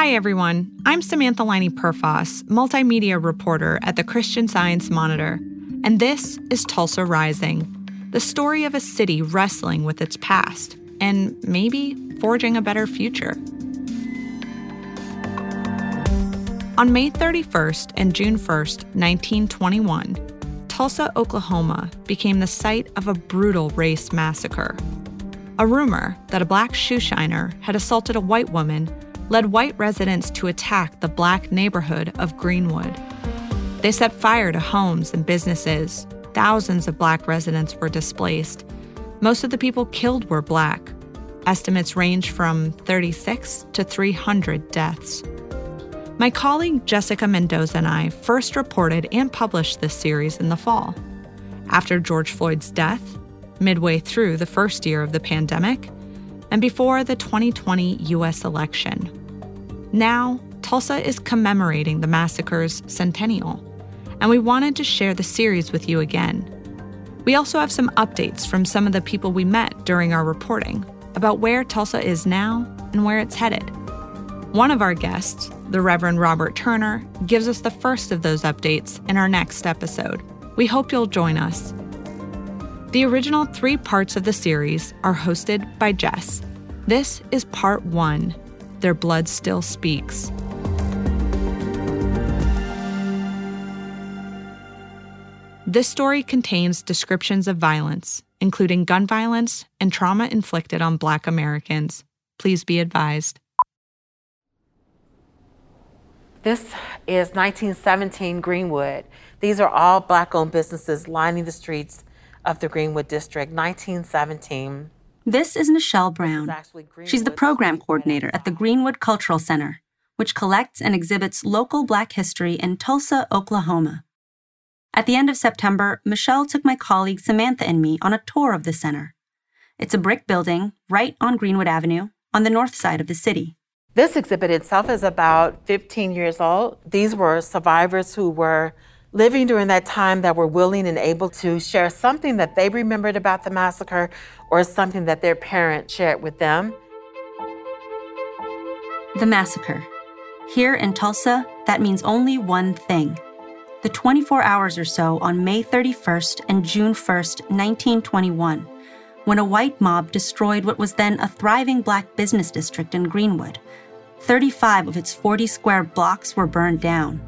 Hi, everyone. I'm Samantha Laine Perfas, multimedia reporter at the Christian Science Monitor, and this is Tulsa Rising, the story of a city wrestling with its past and maybe forging a better future. On May 31st and June 1st, 1921, Tulsa, Oklahoma became the site of a brutal race massacre. A rumor that a black shoeshiner had assaulted a white woman led white residents to attack the black neighborhood of Greenwood. They set fire to homes and businesses. Thousands of black residents were displaced. Most of the people killed were black. Estimates range from 36 to 300 deaths. My colleague Jessica Mendoza and I first reported and published this series in the fall. After George Floyd's death, midway through the first year of the pandemic, and before the 2020 US election. Now, Tulsa is commemorating the massacre's centennial, and we wanted to share the series with you again. We also have some updates from some of the people we met during our reporting about where Tulsa is now and where it's headed. One of our guests, the Reverend Robert Turner, gives us the first of those updates in our next episode. We hope you'll join us. The original three parts of the series are hosted by Jess. This is part one Their Blood Still Speaks. This story contains descriptions of violence, including gun violence and trauma inflicted on Black Americans. Please be advised. This is 1917 Greenwood. These are all black owned businesses lining the streets of the Greenwood District, 1917. This is Michelle Brown. She's the program coordinator at the Greenwood Cultural Center, which collects and exhibits local black history in Tulsa, Oklahoma. At the end of September, Michelle took my colleague Samantha and me on a tour of the center. It's a brick building right on Greenwood Avenue on the north side of the city. This exhibit itself is about 15 years old. These were survivors who were living during that time that were willing and able to share something that they remembered about the massacre or something that their parent shared with them. The massacre. Here in Tulsa, that means only one thing. The 24 hours or so on May 31st and June 1st, 1921, when a white mob destroyed what was then a thriving black business district in Greenwood 35 of its 40 square blocks were burned down.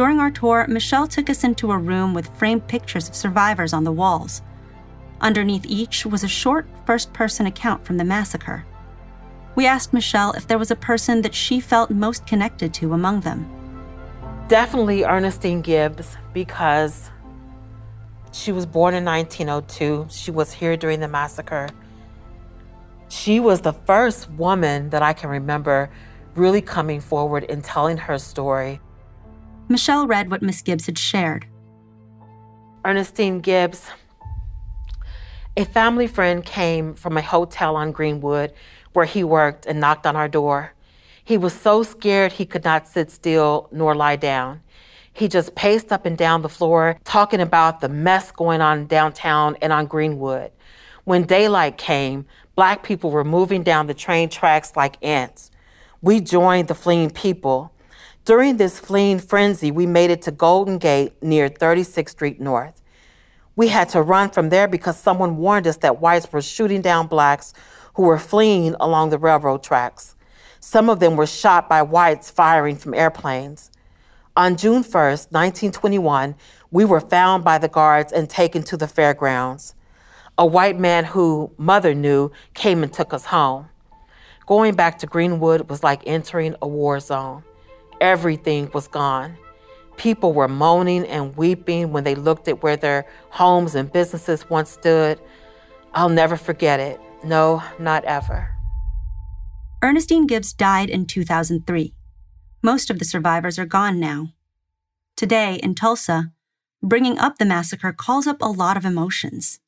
During our tour, Michelle took us into a room with framed pictures of survivors on the walls. Underneath each was a short first person account from the massacre. We asked Michelle if there was a person that she felt most connected to among them. Definitely Ernestine Gibbs, because she was born in 1902. She was here during the massacre. She was the first woman that I can remember really coming forward and telling her story. Michelle read what Miss Gibbs had shared. Ernestine Gibbs, a family friend came from a hotel on Greenwood where he worked and knocked on our door. He was so scared he could not sit still nor lie down. He just paced up and down the floor, talking about the mess going on downtown and on Greenwood. When daylight came, black people were moving down the train tracks like ants. We joined the fleeing people. During this fleeing frenzy, we made it to Golden Gate near 36th Street North. We had to run from there because someone warned us that whites were shooting down blacks who were fleeing along the railroad tracks. Some of them were shot by whites firing from airplanes. On June 1st, 1921, we were found by the guards and taken to the fairgrounds a white man who mother knew came and took us home. Going back to Greenwood was like entering a war zone. Everything was gone. People were moaning and weeping when they looked at where their homes and businesses once stood. I'll never forget it. No, not ever. Ernestine Gibbs died in 2003. Most of the survivors are gone now. Today, in Tulsa, bringing up the massacre calls up a lot of emotions.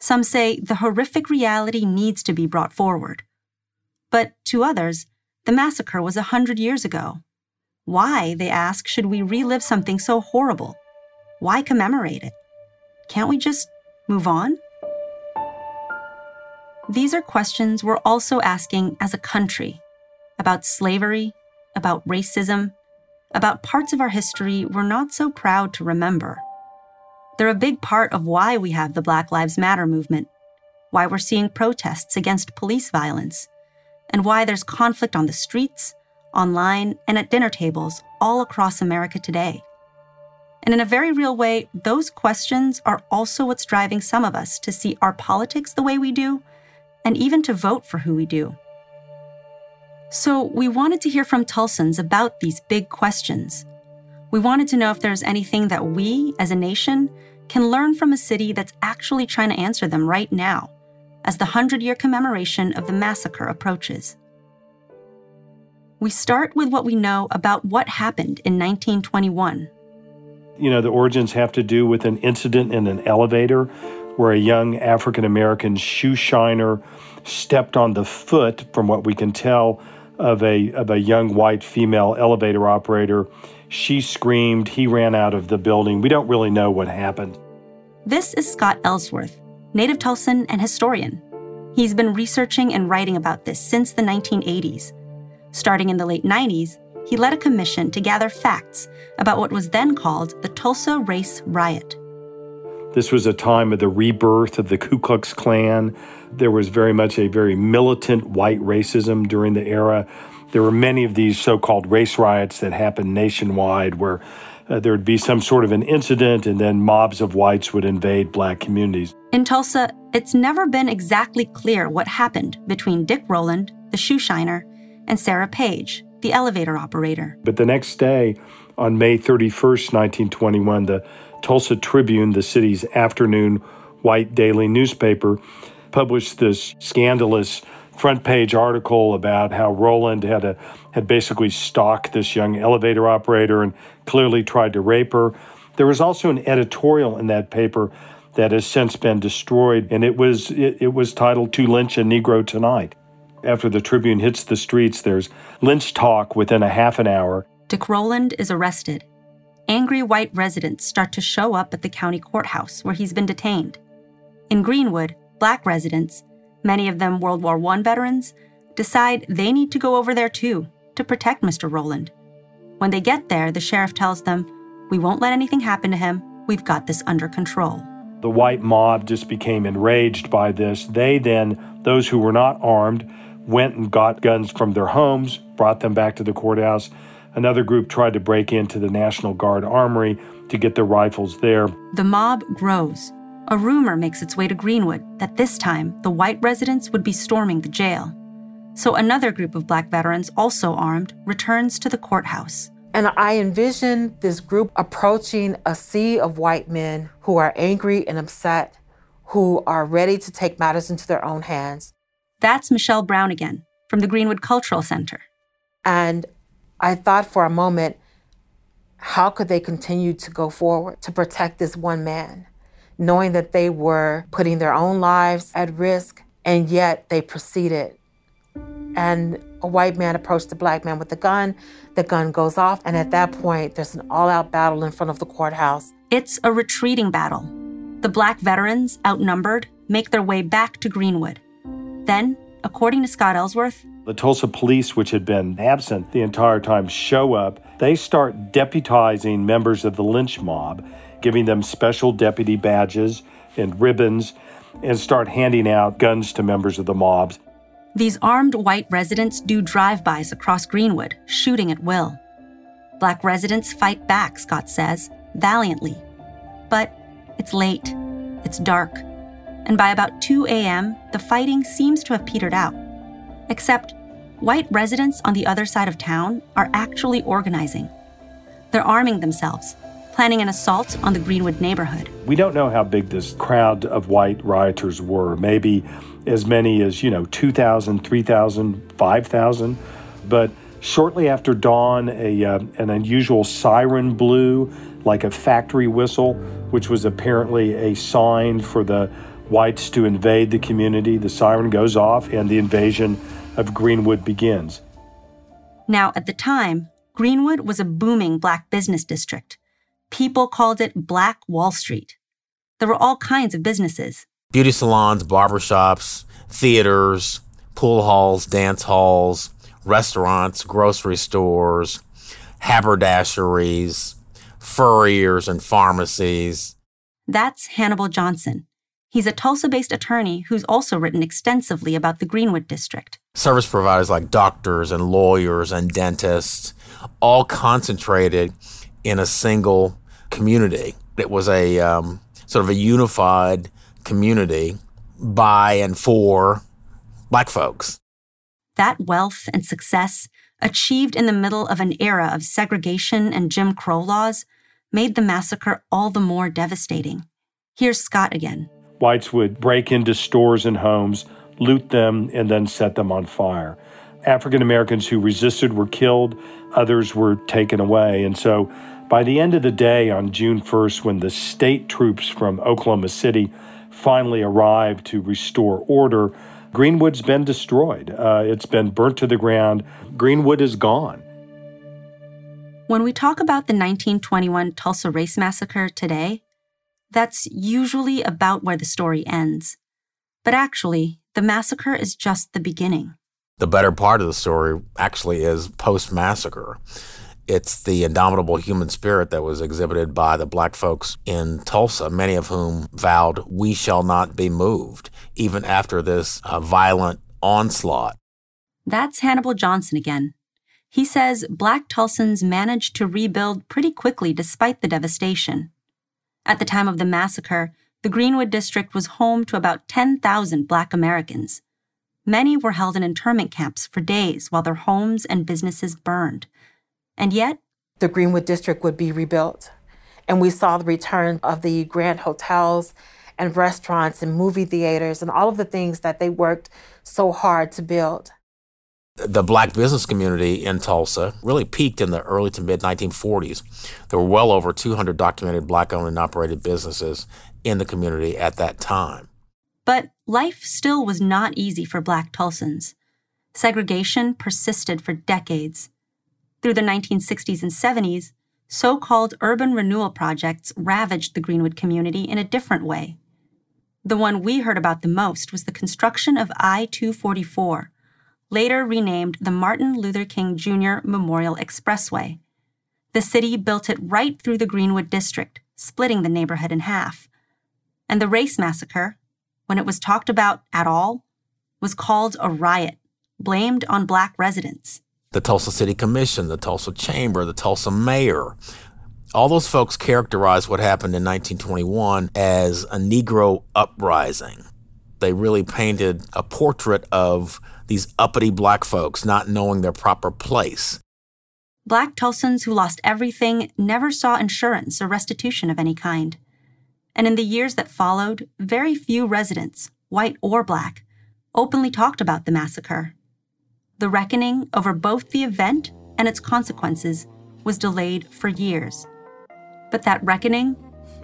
Some say the horrific reality needs to be brought forward. But to others, the massacre was a hundred years ago. Why, they ask, should we relive something so horrible? Why commemorate it? Can't we just move on? These are questions we're also asking as a country about slavery, about racism, about parts of our history we're not so proud to remember. They're a big part of why we have the Black Lives Matter movement, why we're seeing protests against police violence, and why there's conflict on the streets, online, and at dinner tables all across America today. And in a very real way, those questions are also what's driving some of us to see our politics the way we do, and even to vote for who we do. So, we wanted to hear from Tulsans about these big questions. We wanted to know if there's anything that we, as a nation, can learn from a city that's actually trying to answer them right now, as the 100 year commemoration of the massacre approaches. We start with what we know about what happened in 1921 you know, the origins have to do with an incident in an elevator where a young African American shoe shiner stepped on the foot, from what we can tell, of a, of a young white female elevator operator. She screamed, he ran out of the building. We don't really know what happened. This is Scott Ellsworth, native Tulsan and historian. He's been researching and writing about this since the 1980s. Starting in the late 90s, he led a commission to gather facts about what was then called the Tulsa Race Riot. This was a time of the rebirth of the Ku Klux Klan. There was very much a very militant white racism during the era. There were many of these so called race riots that happened nationwide where uh, there would be some sort of an incident and then mobs of whites would invade black communities. In Tulsa, it's never been exactly clear what happened between Dick Rowland, the shoe shiner, and Sarah Page, the elevator operator. But the next day, on May 31st, 1921, the Tulsa Tribune, the city's afternoon white daily newspaper, published this scandalous front page article about how Rowland had a, had basically stalked this young elevator operator and clearly tried to rape her. There was also an editorial in that paper that has since been destroyed, and it was it, it was titled "To Lynch a Negro Tonight." After the Tribune hits the streets, there's lynch talk within a half an hour. Dick Rowland is arrested. Angry white residents start to show up at the county courthouse where he's been detained. In Greenwood, black residents, many of them World War I veterans, decide they need to go over there too to protect Mr. Rowland. When they get there, the sheriff tells them, We won't let anything happen to him. We've got this under control. The white mob just became enraged by this. They then, those who were not armed, went and got guns from their homes, brought them back to the courthouse. Another group tried to break into the National Guard armory to get their rifles there. The mob grows. A rumor makes its way to Greenwood that this time the white residents would be storming the jail. So another group of black veterans, also armed, returns to the courthouse. And I envision this group approaching a sea of white men who are angry and upset, who are ready to take matters into their own hands. That's Michelle Brown again from the Greenwood Cultural Center. And I thought for a moment, how could they continue to go forward to protect this one man, knowing that they were putting their own lives at risk, and yet they proceeded. And a white man approached the black man with a gun. The gun goes off, and at that point, there's an all out battle in front of the courthouse. It's a retreating battle. The black veterans, outnumbered, make their way back to Greenwood. Then, according to Scott Ellsworth, the Tulsa police, which had been absent the entire time, show up. They start deputizing members of the lynch mob, giving them special deputy badges and ribbons, and start handing out guns to members of the mobs. These armed white residents do drive bys across Greenwood, shooting at will. Black residents fight back, Scott says, valiantly. But it's late, it's dark, and by about 2 a.m., the fighting seems to have petered out. Except, white residents on the other side of town are actually organizing. They're arming themselves, planning an assault on the Greenwood neighborhood. We don't know how big this crowd of white rioters were. Maybe as many as, you know, 2,000, 3,000, 5,000. But shortly after dawn, a, uh, an unusual siren blew, like a factory whistle, which was apparently a sign for the whites to invade the community. The siren goes off, and the invasion of Greenwood begins. Now, at the time, Greenwood was a booming black business district. People called it Black Wall Street. There were all kinds of businesses beauty salons, barbershops, theaters, pool halls, dance halls, restaurants, grocery stores, haberdasheries, furriers, and pharmacies. That's Hannibal Johnson. He's a Tulsa based attorney who's also written extensively about the Greenwood District. Service providers like doctors and lawyers and dentists, all concentrated in a single community. It was a um, sort of a unified community by and for black folks. That wealth and success, achieved in the middle of an era of segregation and Jim Crow laws, made the massacre all the more devastating. Here's Scott again. Whites would break into stores and homes, loot them, and then set them on fire. African Americans who resisted were killed, others were taken away. And so by the end of the day on June 1st, when the state troops from Oklahoma City finally arrived to restore order, Greenwood's been destroyed. Uh, it's been burnt to the ground. Greenwood is gone. When we talk about the 1921 Tulsa Race Massacre today, that's usually about where the story ends. But actually, the massacre is just the beginning. The better part of the story actually is post massacre. It's the indomitable human spirit that was exhibited by the black folks in Tulsa, many of whom vowed, We shall not be moved, even after this uh, violent onslaught. That's Hannibal Johnson again. He says black Tulsans managed to rebuild pretty quickly despite the devastation. At the time of the massacre, the Greenwood District was home to about 10,000 black Americans. Many were held in internment camps for days while their homes and businesses burned. And yet, the Greenwood District would be rebuilt. And we saw the return of the grand hotels and restaurants and movie theaters and all of the things that they worked so hard to build. The black business community in Tulsa really peaked in the early to mid 1940s. There were well over 200 documented black owned and operated businesses in the community at that time. But life still was not easy for black Tulsans. Segregation persisted for decades. Through the 1960s and 70s, so called urban renewal projects ravaged the Greenwood community in a different way. The one we heard about the most was the construction of I 244, later renamed the Martin Luther King Jr. Memorial Expressway. The city built it right through the Greenwood district, splitting the neighborhood in half. And the race massacre, when it was talked about at all, was called a riot, blamed on black residents the Tulsa City Commission, the Tulsa Chamber, the Tulsa Mayor. All those folks characterized what happened in 1921 as a Negro uprising. They really painted a portrait of these uppity black folks not knowing their proper place. Black Tulsans who lost everything never saw insurance or restitution of any kind. And in the years that followed, very few residents, white or black, openly talked about the massacre the reckoning over both the event and its consequences was delayed for years. But that reckoning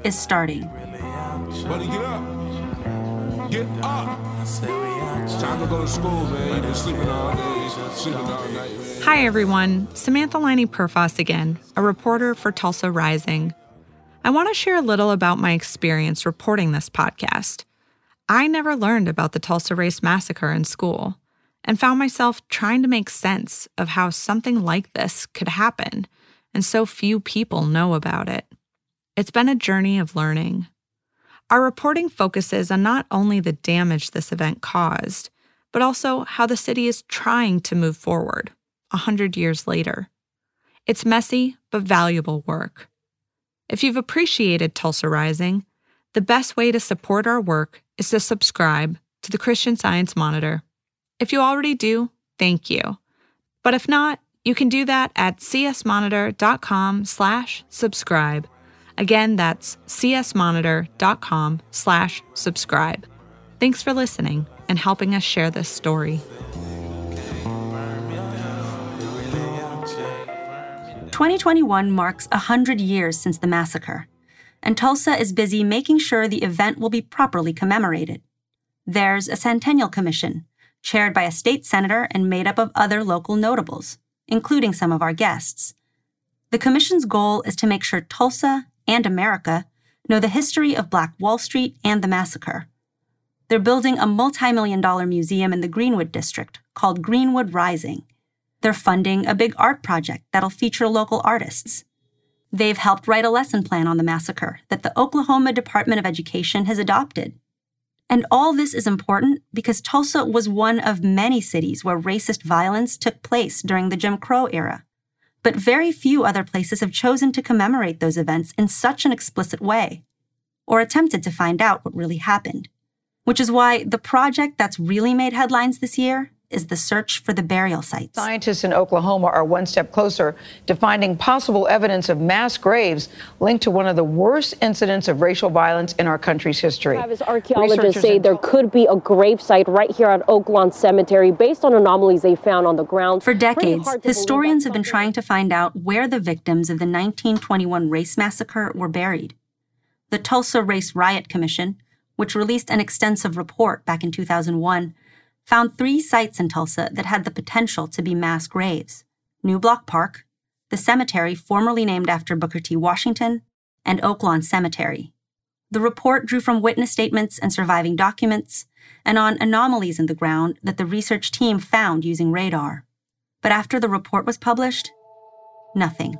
is starting. Buddy, get up. Time to go to school, man. You've been sleeping all day, sleeping all night, man. Hi, everyone. Samantha Laine Perfas again, a reporter for Tulsa Rising. I want to share a little about my experience reporting this podcast. I never learned about the Tulsa Race Massacre in school and found myself trying to make sense of how something like this could happen, and so few people know about it. It's been a journey of learning. Our reporting focuses on not only the damage this event caused, but also how the city is trying to move forward a hundred years later. It's messy but valuable work. If you've appreciated Tulsa Rising, the best way to support our work is to subscribe to the Christian Science Monitor if you already do, thank you. But if not, you can do that at csmonitor.com slash subscribe. Again, that's csmonitor.com slash subscribe. Thanks for listening and helping us share this story. Twenty twenty one marks a hundred years since the massacre, and Tulsa is busy making sure the event will be properly commemorated. There's a Centennial Commission, chaired by a state senator and made up of other local notables, including some of our guests. The commission's goal is to make sure Tulsa and America know the history of Black Wall Street and the massacre. They're building a multi million dollar museum in the Greenwood district called Greenwood Rising. They're funding a big art project that'll feature local artists. They've helped write a lesson plan on the massacre that the Oklahoma Department of Education has adopted. And all this is important because Tulsa was one of many cities where racist violence took place during the Jim Crow era. But very few other places have chosen to commemorate those events in such an explicit way, or attempted to find out what really happened. Which is why the project that's really made headlines this year is the search for the burial sites. Scientists in Oklahoma are one step closer to finding possible evidence of mass graves linked to one of the worst incidents of racial violence in our country's history. Travis, archaeologists say there could be a grave site right here at Oaklawn Cemetery based on anomalies they found on the ground. For decades, historians have been trying to find out where the victims of the 1921 race massacre were buried. The Tulsa Race Riot Commission, which released an extensive report back in 2001, found three sites in Tulsa that had the potential to be mass graves Newblock Park, the cemetery formerly named after Booker T. Washington, and Oaklawn Cemetery. The report drew from witness statements and surviving documents, and on anomalies in the ground that the research team found using radar. But after the report was published, nothing.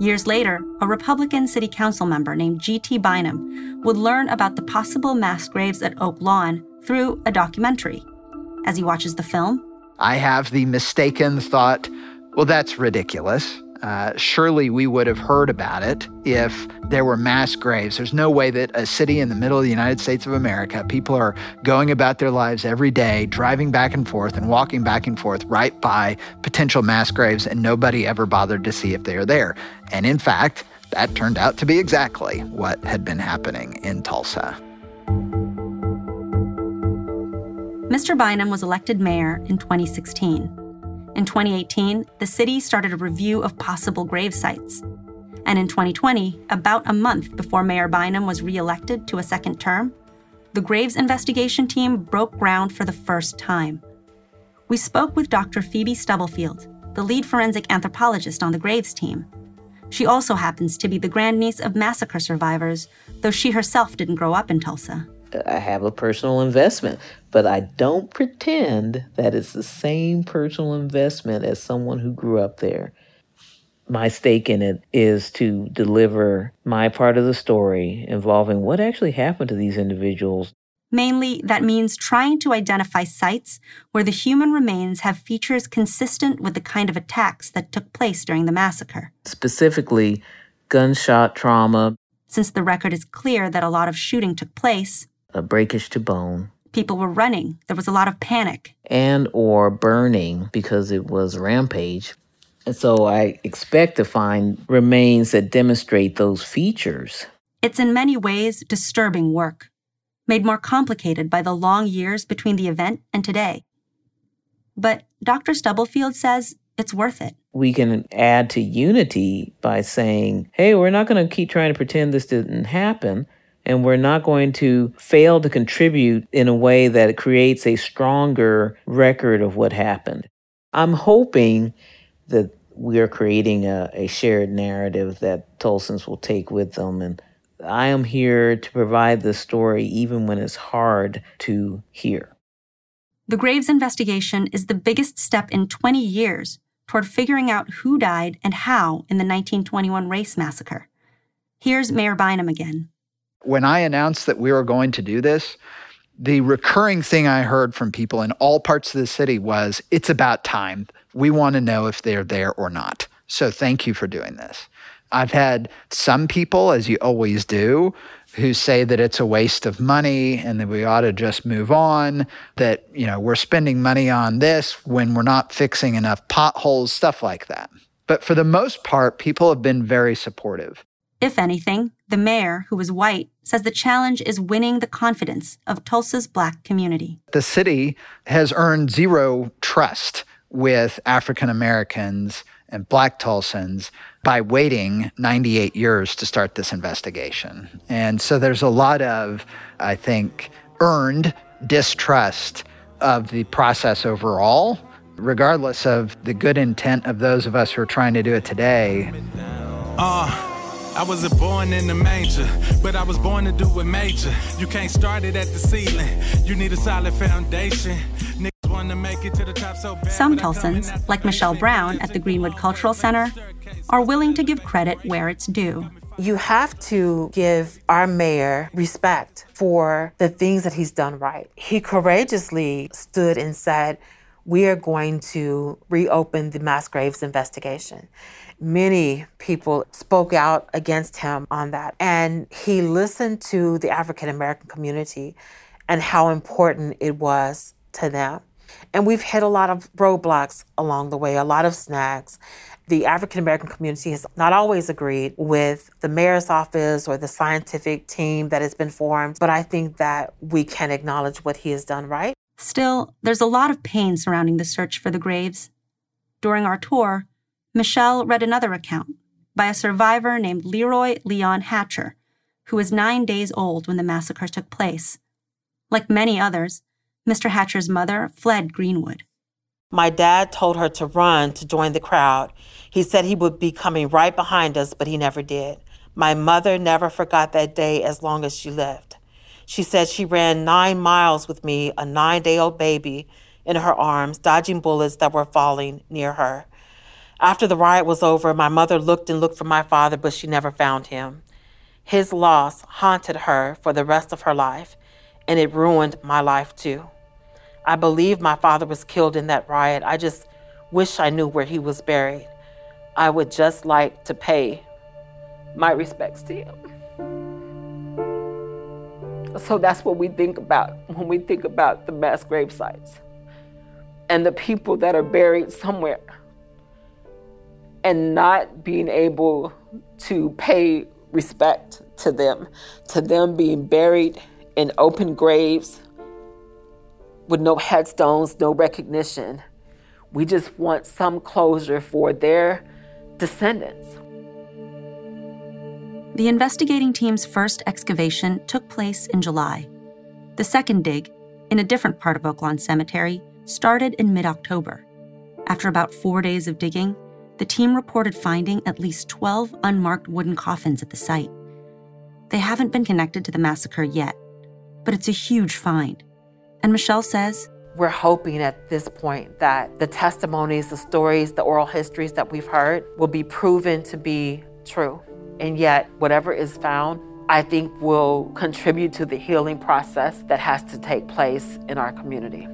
Years later, a Republican city council member named G.T. Bynum would learn about the possible mass graves at Oaklawn through a documentary. As he watches the film, I have the mistaken thought, well, that's ridiculous. Uh, surely we would have heard about it if there were mass graves. There's no way that a city in the middle of the United States of America, people are going about their lives every day, driving back and forth and walking back and forth right by potential mass graves, and nobody ever bothered to see if they are there. And in fact, that turned out to be exactly what had been happening in Tulsa. Mr. Bynum was elected mayor in 2016. In 2018, the city started a review of possible grave sites. And in 2020, about a month before Mayor Bynum was reelected to a second term, the Graves investigation team broke ground for the first time. We spoke with Dr. Phoebe Stubblefield, the lead forensic anthropologist on the Graves team. She also happens to be the grandniece of massacre survivors, though she herself didn't grow up in Tulsa. I have a personal investment, but I don't pretend that it's the same personal investment as someone who grew up there. My stake in it is to deliver my part of the story involving what actually happened to these individuals. Mainly, that means trying to identify sites where the human remains have features consistent with the kind of attacks that took place during the massacre. Specifically, gunshot trauma. Since the record is clear that a lot of shooting took place, a breakage to bone. People were running. There was a lot of panic. And or burning because it was rampage. And so I expect to find remains that demonstrate those features. It's in many ways disturbing work, made more complicated by the long years between the event and today. But Dr. Stubblefield says it's worth it. We can add to unity by saying, hey, we're not going to keep trying to pretend this didn't happen and we're not going to fail to contribute in a way that creates a stronger record of what happened. I'm hoping that we are creating a, a shared narrative that Tulsans will take with them. And I am here to provide the story even when it's hard to hear. The Graves investigation is the biggest step in 20 years toward figuring out who died and how in the 1921 race massacre. Here's Mayor Bynum again. When I announced that we were going to do this, the recurring thing I heard from people in all parts of the city was it's about time. We want to know if they're there or not. So thank you for doing this. I've had some people, as you always do, who say that it's a waste of money and that we ought to just move on, that, you know, we're spending money on this when we're not fixing enough potholes, stuff like that. But for the most part, people have been very supportive. If anything, the mayor, who is white, says the challenge is winning the confidence of Tulsa's black community. The city has earned zero trust with African Americans and black Tulsans by waiting 98 years to start this investigation. And so there's a lot of, I think, earned distrust of the process overall, regardless of the good intent of those of us who are trying to do it today. Uh. I wasn't born in the manger, but I was born to do it major. You can't start it at the ceiling. You need a solid foundation. Niggas Some Tulsans, like Michelle Brown at the Greenwood Cultural Center, are willing to give credit where it's due. You have to give our mayor respect for the things that he's done right. He courageously stood and said, we are going to reopen the mass graves investigation. Many people spoke out against him on that. And he listened to the African American community and how important it was to them. And we've hit a lot of roadblocks along the way, a lot of snags. The African American community has not always agreed with the mayor's office or the scientific team that has been formed, but I think that we can acknowledge what he has done right. Still, there's a lot of pain surrounding the search for the graves. During our tour, Michelle read another account by a survivor named Leroy Leon Hatcher, who was nine days old when the massacre took place. Like many others, Mr. Hatcher's mother fled Greenwood. My dad told her to run to join the crowd. He said he would be coming right behind us, but he never did. My mother never forgot that day as long as she lived. She said she ran nine miles with me, a nine day old baby, in her arms, dodging bullets that were falling near her. After the riot was over, my mother looked and looked for my father, but she never found him. His loss haunted her for the rest of her life, and it ruined my life too. I believe my father was killed in that riot. I just wish I knew where he was buried. I would just like to pay my respects to him. So that's what we think about when we think about the mass grave sites and the people that are buried somewhere and not being able to pay respect to them, to them being buried in open graves with no headstones, no recognition. We just want some closure for their descendants. The investigating team's first excavation took place in July. The second dig, in a different part of Oaklawn Cemetery, started in mid October. After about four days of digging, the team reported finding at least 12 unmarked wooden coffins at the site. They haven't been connected to the massacre yet, but it's a huge find. And Michelle says, We're hoping at this point that the testimonies, the stories, the oral histories that we've heard will be proven to be true. And yet, whatever is found, I think will contribute to the healing process that has to take place in our community.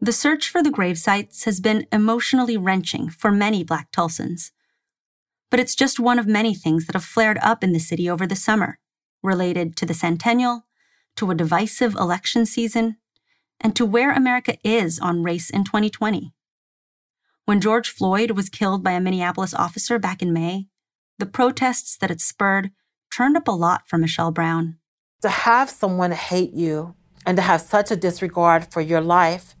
The search for the gravesites has been emotionally wrenching for many Black Tulsans. But it's just one of many things that have flared up in the city over the summer related to the centennial, to a divisive election season, and to where America is on race in 2020. When George Floyd was killed by a Minneapolis officer back in May, the protests that it spurred turned up a lot for Michelle Brown. To have someone hate you and to have such a disregard for your life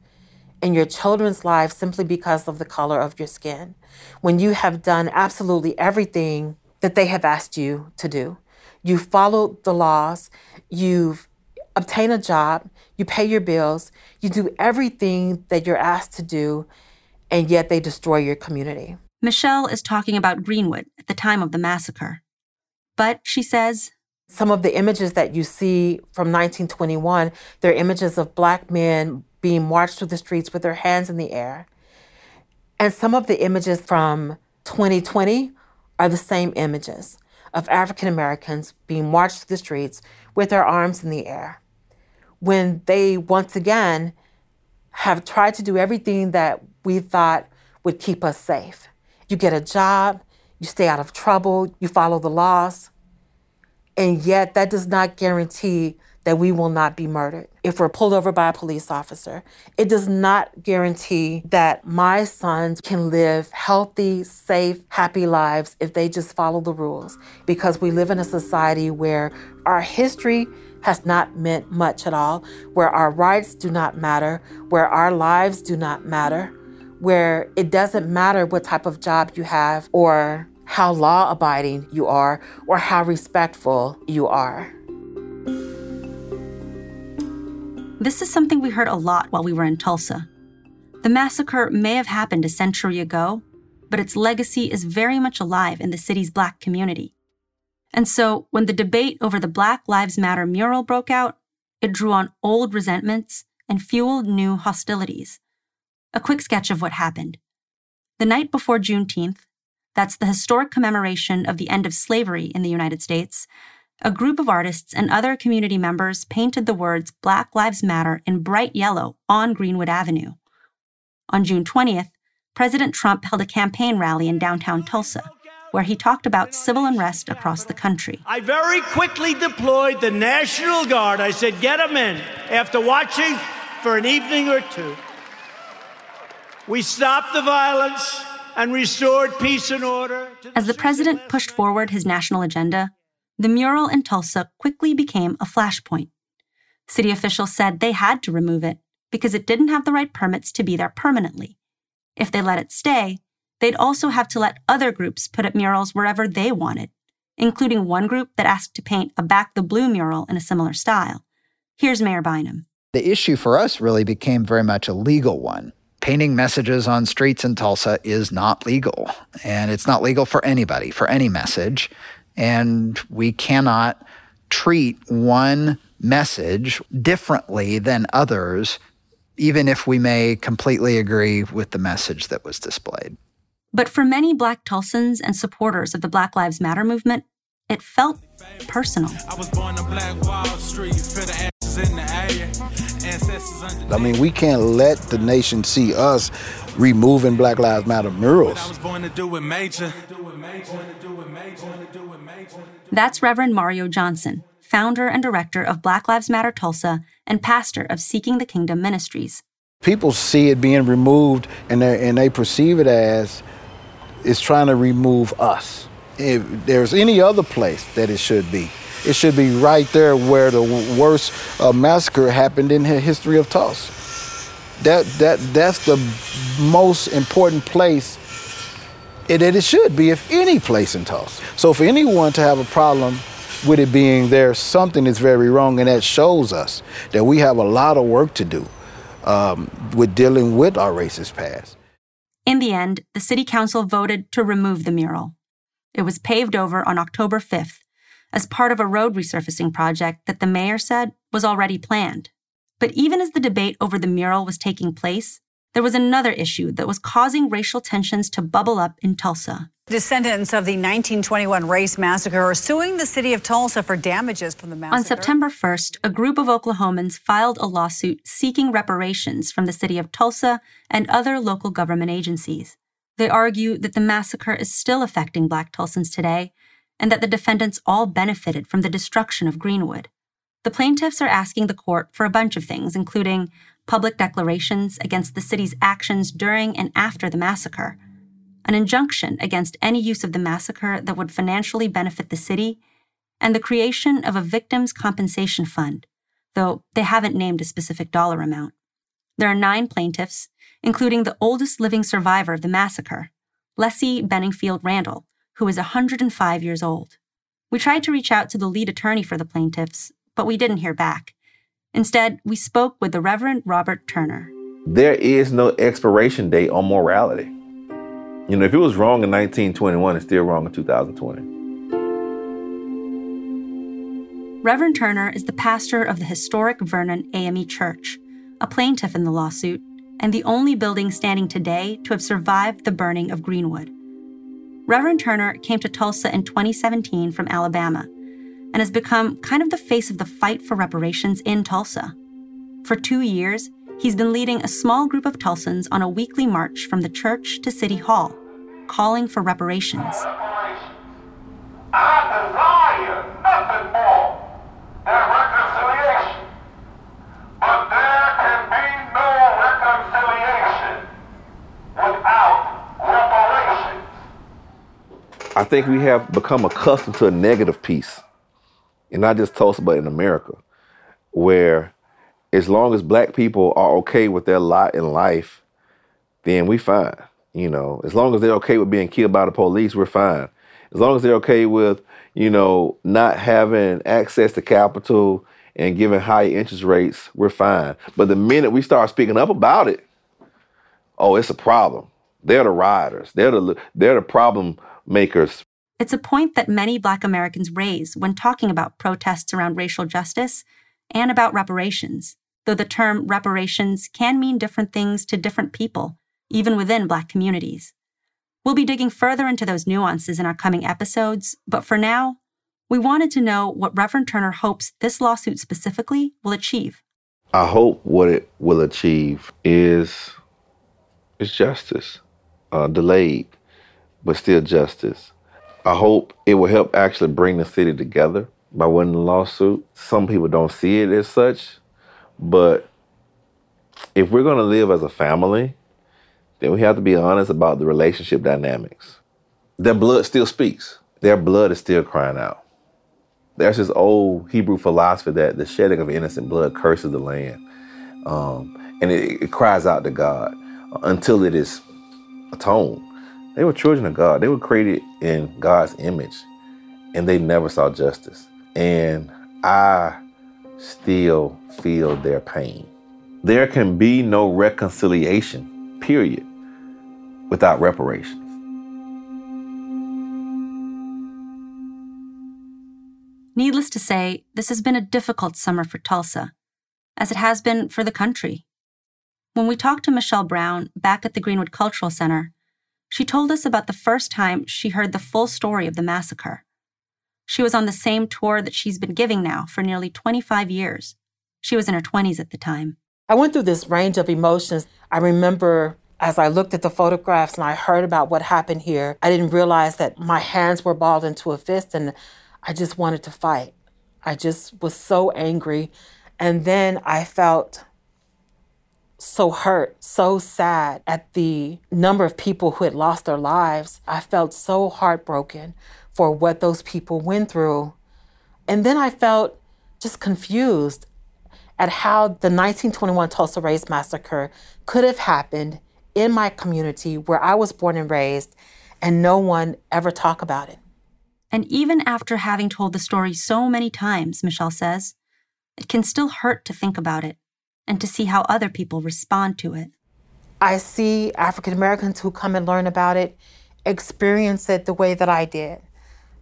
and your children's lives simply because of the color of your skin, when you have done absolutely everything that they have asked you to do, you followed the laws, you've obtained a job, you pay your bills, you do everything that you're asked to do, and yet they destroy your community. Michelle is talking about Greenwood at the time of the massacre. But she says, some of the images that you see from 1921, they're images of black men being marched through the streets with their hands in the air. And some of the images from 2020 are the same images of African Americans being marched through the streets with their arms in the air when they once again have tried to do everything that we thought would keep us safe. You get a job, you stay out of trouble, you follow the laws, and yet that does not guarantee that we will not be murdered if we're pulled over by a police officer. It does not guarantee that my sons can live healthy, safe, happy lives if they just follow the rules because we live in a society where our history has not meant much at all, where our rights do not matter, where our lives do not matter, where it doesn't matter what type of job you have or how law abiding you are or how respectful you are. This is something we heard a lot while we were in Tulsa. The massacre may have happened a century ago, but its legacy is very much alive in the city's black community. And so, when the debate over the Black Lives Matter mural broke out, it drew on old resentments and fueled new hostilities. A quick sketch of what happened. The night before Juneteenth, that's the historic commemoration of the end of slavery in the United States, a group of artists and other community members painted the words Black Lives Matter in bright yellow on Greenwood Avenue. On June 20th, President Trump held a campaign rally in downtown Tulsa where he talked about civil unrest across the country. I very quickly deployed the National Guard. I said, get them in. After watching for an evening or two, we stopped the violence and restored peace and order. As the president pushed forward his national agenda, the mural in Tulsa quickly became a flashpoint. City officials said they had to remove it because it didn't have the right permits to be there permanently. If they let it stay, they'd also have to let other groups put up murals wherever they wanted, including one group that asked to paint a Back the Blue mural in a similar style. Here's Mayor Bynum. The issue for us really became very much a legal one. Painting messages on streets in Tulsa is not legal, and it's not legal for anybody, for any message. And we cannot treat one message differently than others, even if we may completely agree with the message that was displayed. But for many Black Tulsans and supporters of the Black Lives Matter movement, it felt personal. I mean, we can't let the nation see us removing Black Lives Matter murals. That's Reverend Mareo Johnson, founder and director of Black Lives Matter Tulsa and pastor of Seeking the Kingdom Ministries. People see it being removed and, and they perceive it as it's trying to remove us. If there's any other place that it should be, it should be right there where the worst uh, massacre happened in the history of Tulsa. That that that's the most important place that it should be, if any place in Tulsa. So for anyone to have a problem with it being there, something is very wrong, and that shows us that we have a lot of work to do um, with dealing with our racist past. In the end, the city council voted to remove the mural. It was paved over on October 5th as part of a road resurfacing project that the mayor said was already planned. But even as the debate over the mural was taking place, there was another issue that was causing racial tensions to bubble up in Tulsa. Descendants of the 1921 race massacre are suing the city of Tulsa for damages from the massacre. On September 1st, a group of Oklahomans filed a lawsuit seeking reparations from the city of Tulsa and other local government agencies. They argue that the massacre is still affecting Black Tulsans today and that the defendants all benefited from the destruction of Greenwood. The plaintiffs are asking the court for a bunch of things, including public declarations against the city's actions during and after the massacre an injunction against any use of the massacre that would financially benefit the city, and the creation of a victims' compensation fund, though they haven't named a specific dollar amount. There are nine plaintiffs, including the oldest living survivor of the massacre, Lessie Benningfield Randle, who is 105 years old. We tried to reach out to the lead attorney for the plaintiffs, but we didn't hear back. Instead, we spoke with the Reverend Robert Turner. There is no expiration date on morality. You know, if it was wrong in 1921, it's still wrong in 2020. Reverend Turner is the pastor of the historic Vernon AME Church, a plaintiff in the lawsuit, and the only building standing today to have survived the burning of Greenwood. Reverend Turner came to Tulsa in 2017 from Alabama and has become kind of the face of the fight for reparations in Tulsa. For two years, He's been leading a small group of Tulsans on a weekly march from the church to City Hall, calling for reparations. I think we have become accustomed to a negative peace, and not just Tulsa, but in America, where as long as black people are okay with their lot in life, then we fine. You know, as long as they're okay with being killed by the police, we're fine. As long as they're okay with, you know, not having access to capital and giving high interest rates, we're fine. But the minute we start speaking up about it, oh, it's a problem. They're the rioters. They're the they're the problem makers. It's a point that many black Americans raise when talking about protests around racial justice and about reparations, though the term reparations can mean different things to different people, even within Black communities. We'll be digging further into those nuances in our coming episodes, but for now, we wanted to know what Reverend Turner hopes this lawsuit specifically will achieve. I hope what it will achieve is is justice, uh, delayed, but still justice. I hope it will help actually bring the city together by winning the lawsuit. Some people don't see it as such, but if we're going to live as a family, then we have to be honest about the relationship dynamics. Their blood still speaks. Their blood is still crying out. There's this old Hebrew philosophy that the shedding of innocent blood curses the land. Um, and it, it cries out to God until it is atoned. They were children of God. They were created in God's image, and they never saw justice. And I still feel their pain. There can be no reconciliation, period, without reparations. Needless to say, this has been a difficult summer for Tulsa, as it has been for the country. When we talked to Michelle Brown back at the Greenwood Cultural Center, she told us about the first time she heard the full story of the massacre. She was on the same tour that she's been giving now for nearly 25 years. She was in her 20s at the time. I went through this range of emotions. I remember as I looked at the photographs and I heard about what happened here, I didn't realize that my hands were balled into a fist and I just wanted to fight. I just was so angry. And then I felt so hurt, so sad at the number of people who had lost their lives. I felt so heartbroken for what those people went through. And then I felt just confused at how the 1921 Tulsa Race Massacre could have happened in my community where I was born and raised, and no one ever talked about it. And even after having told the story so many times, Michelle says, it can still hurt to think about it and to see how other people respond to it. I see African Americans who come and learn about it experience it the way that I did.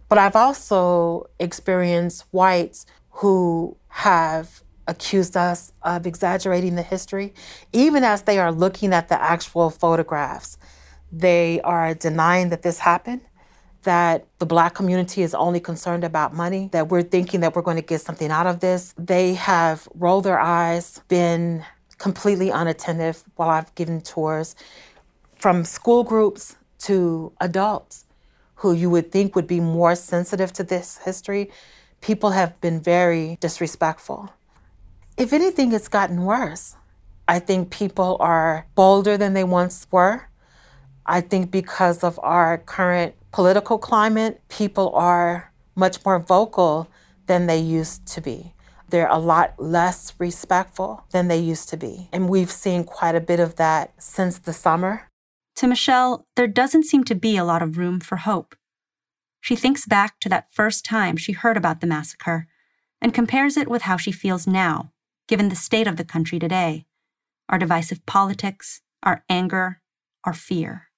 But I've also experienced whites who have accused us of exaggerating the history, even as they are looking at the actual photographs. They are denying that this happened, that the black community is only concerned about money, that we're thinking that we're going to get something out of this. They have rolled their eyes, been completely unattentive while I've given tours, from school groups to adults who you would think would be more sensitive to this history, people have been very disrespectful. If anything, it's gotten worse. I think people are bolder than they once were. I think because of our current political climate, people are much more vocal than they used to be. They're a lot less respectful than they used to be. And we've seen quite a bit of that since the summer. To Michelle, there doesn't seem to be a lot of room for hope. She thinks back to that first time she heard about the massacre and compares it with how she feels now, given the state of the country today our divisive politics, our anger, our fear.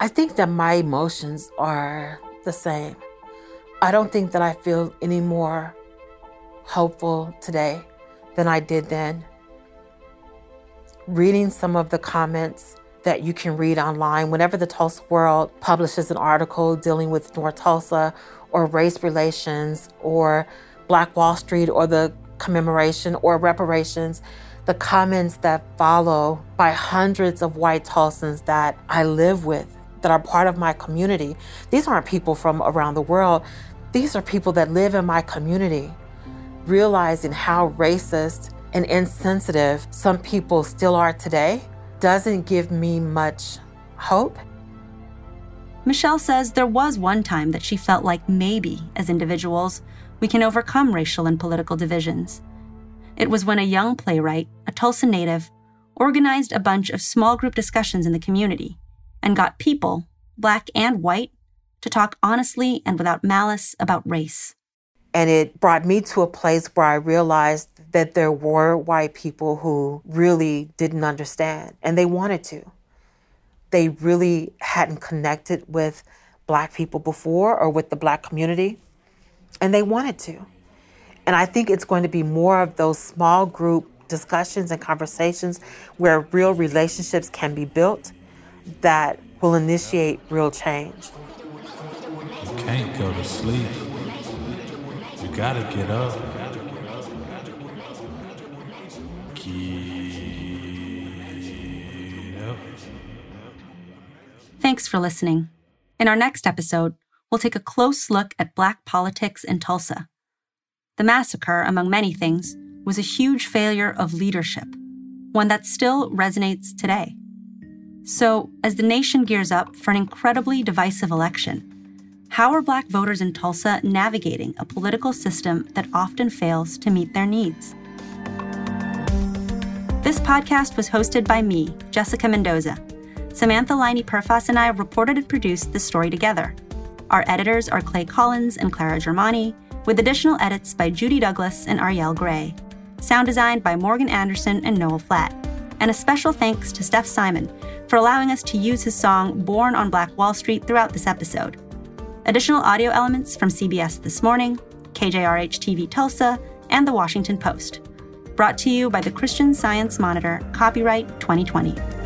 I think that my emotions are the same. I don't think that I feel any more hopeful today than I did then reading some of the comments that you can read online whenever the Tulsa World publishes an article dealing with North Tulsa or race relations or Black Wall Street or the commemoration or reparations, the comments that follow by hundreds of white Tulsans that I live with, that are part of my community. These aren't people from around the world. These are people that live in my community, realizing how racist and insensitive some people still are today doesn't give me much hope. Michelle says there was one time that she felt like maybe, as individuals, we can overcome racial and political divisions. It was when a young playwright, a Tulsa native, organized a bunch of small group discussions in the community and got people, black and white, to talk honestly and without malice about race. And it brought me to a place where I realized that there were white people who really didn't understand and they wanted to. They really hadn't connected with black people before or with the black community. And they wanted to. And I think it's going to be more of those small group discussions and conversations where real relationships can be built that will initiate real change. You can't go to sleep. You gotta get up. Get up. Thanks for listening. In our next episode, we'll take a close look at Black politics in Tulsa. The massacre, among many things, was a huge failure of leadership, one that still resonates today. So, as the nation gears up for an incredibly divisive election, how are Black voters in Tulsa navigating a political system that often fails to meet their needs? This podcast was hosted by me, Jessica Mendoza. Samantha Laine Perfas and I reported and produced this story together. Our editors are Clay Collins and Clara Germani, with additional edits by Judy Douglas and Ariel Gray. Sound designed by Morgan Anderson and Noel Flatt. And a special thanks to Steph Simon for allowing us to use his song Born on Black Wall Street throughout this episode. Additional audio elements from CBS This Morning, KJRH TV Tulsa, and The Washington Post. Brought to you by the Christian Science Monitor, copyright 2020.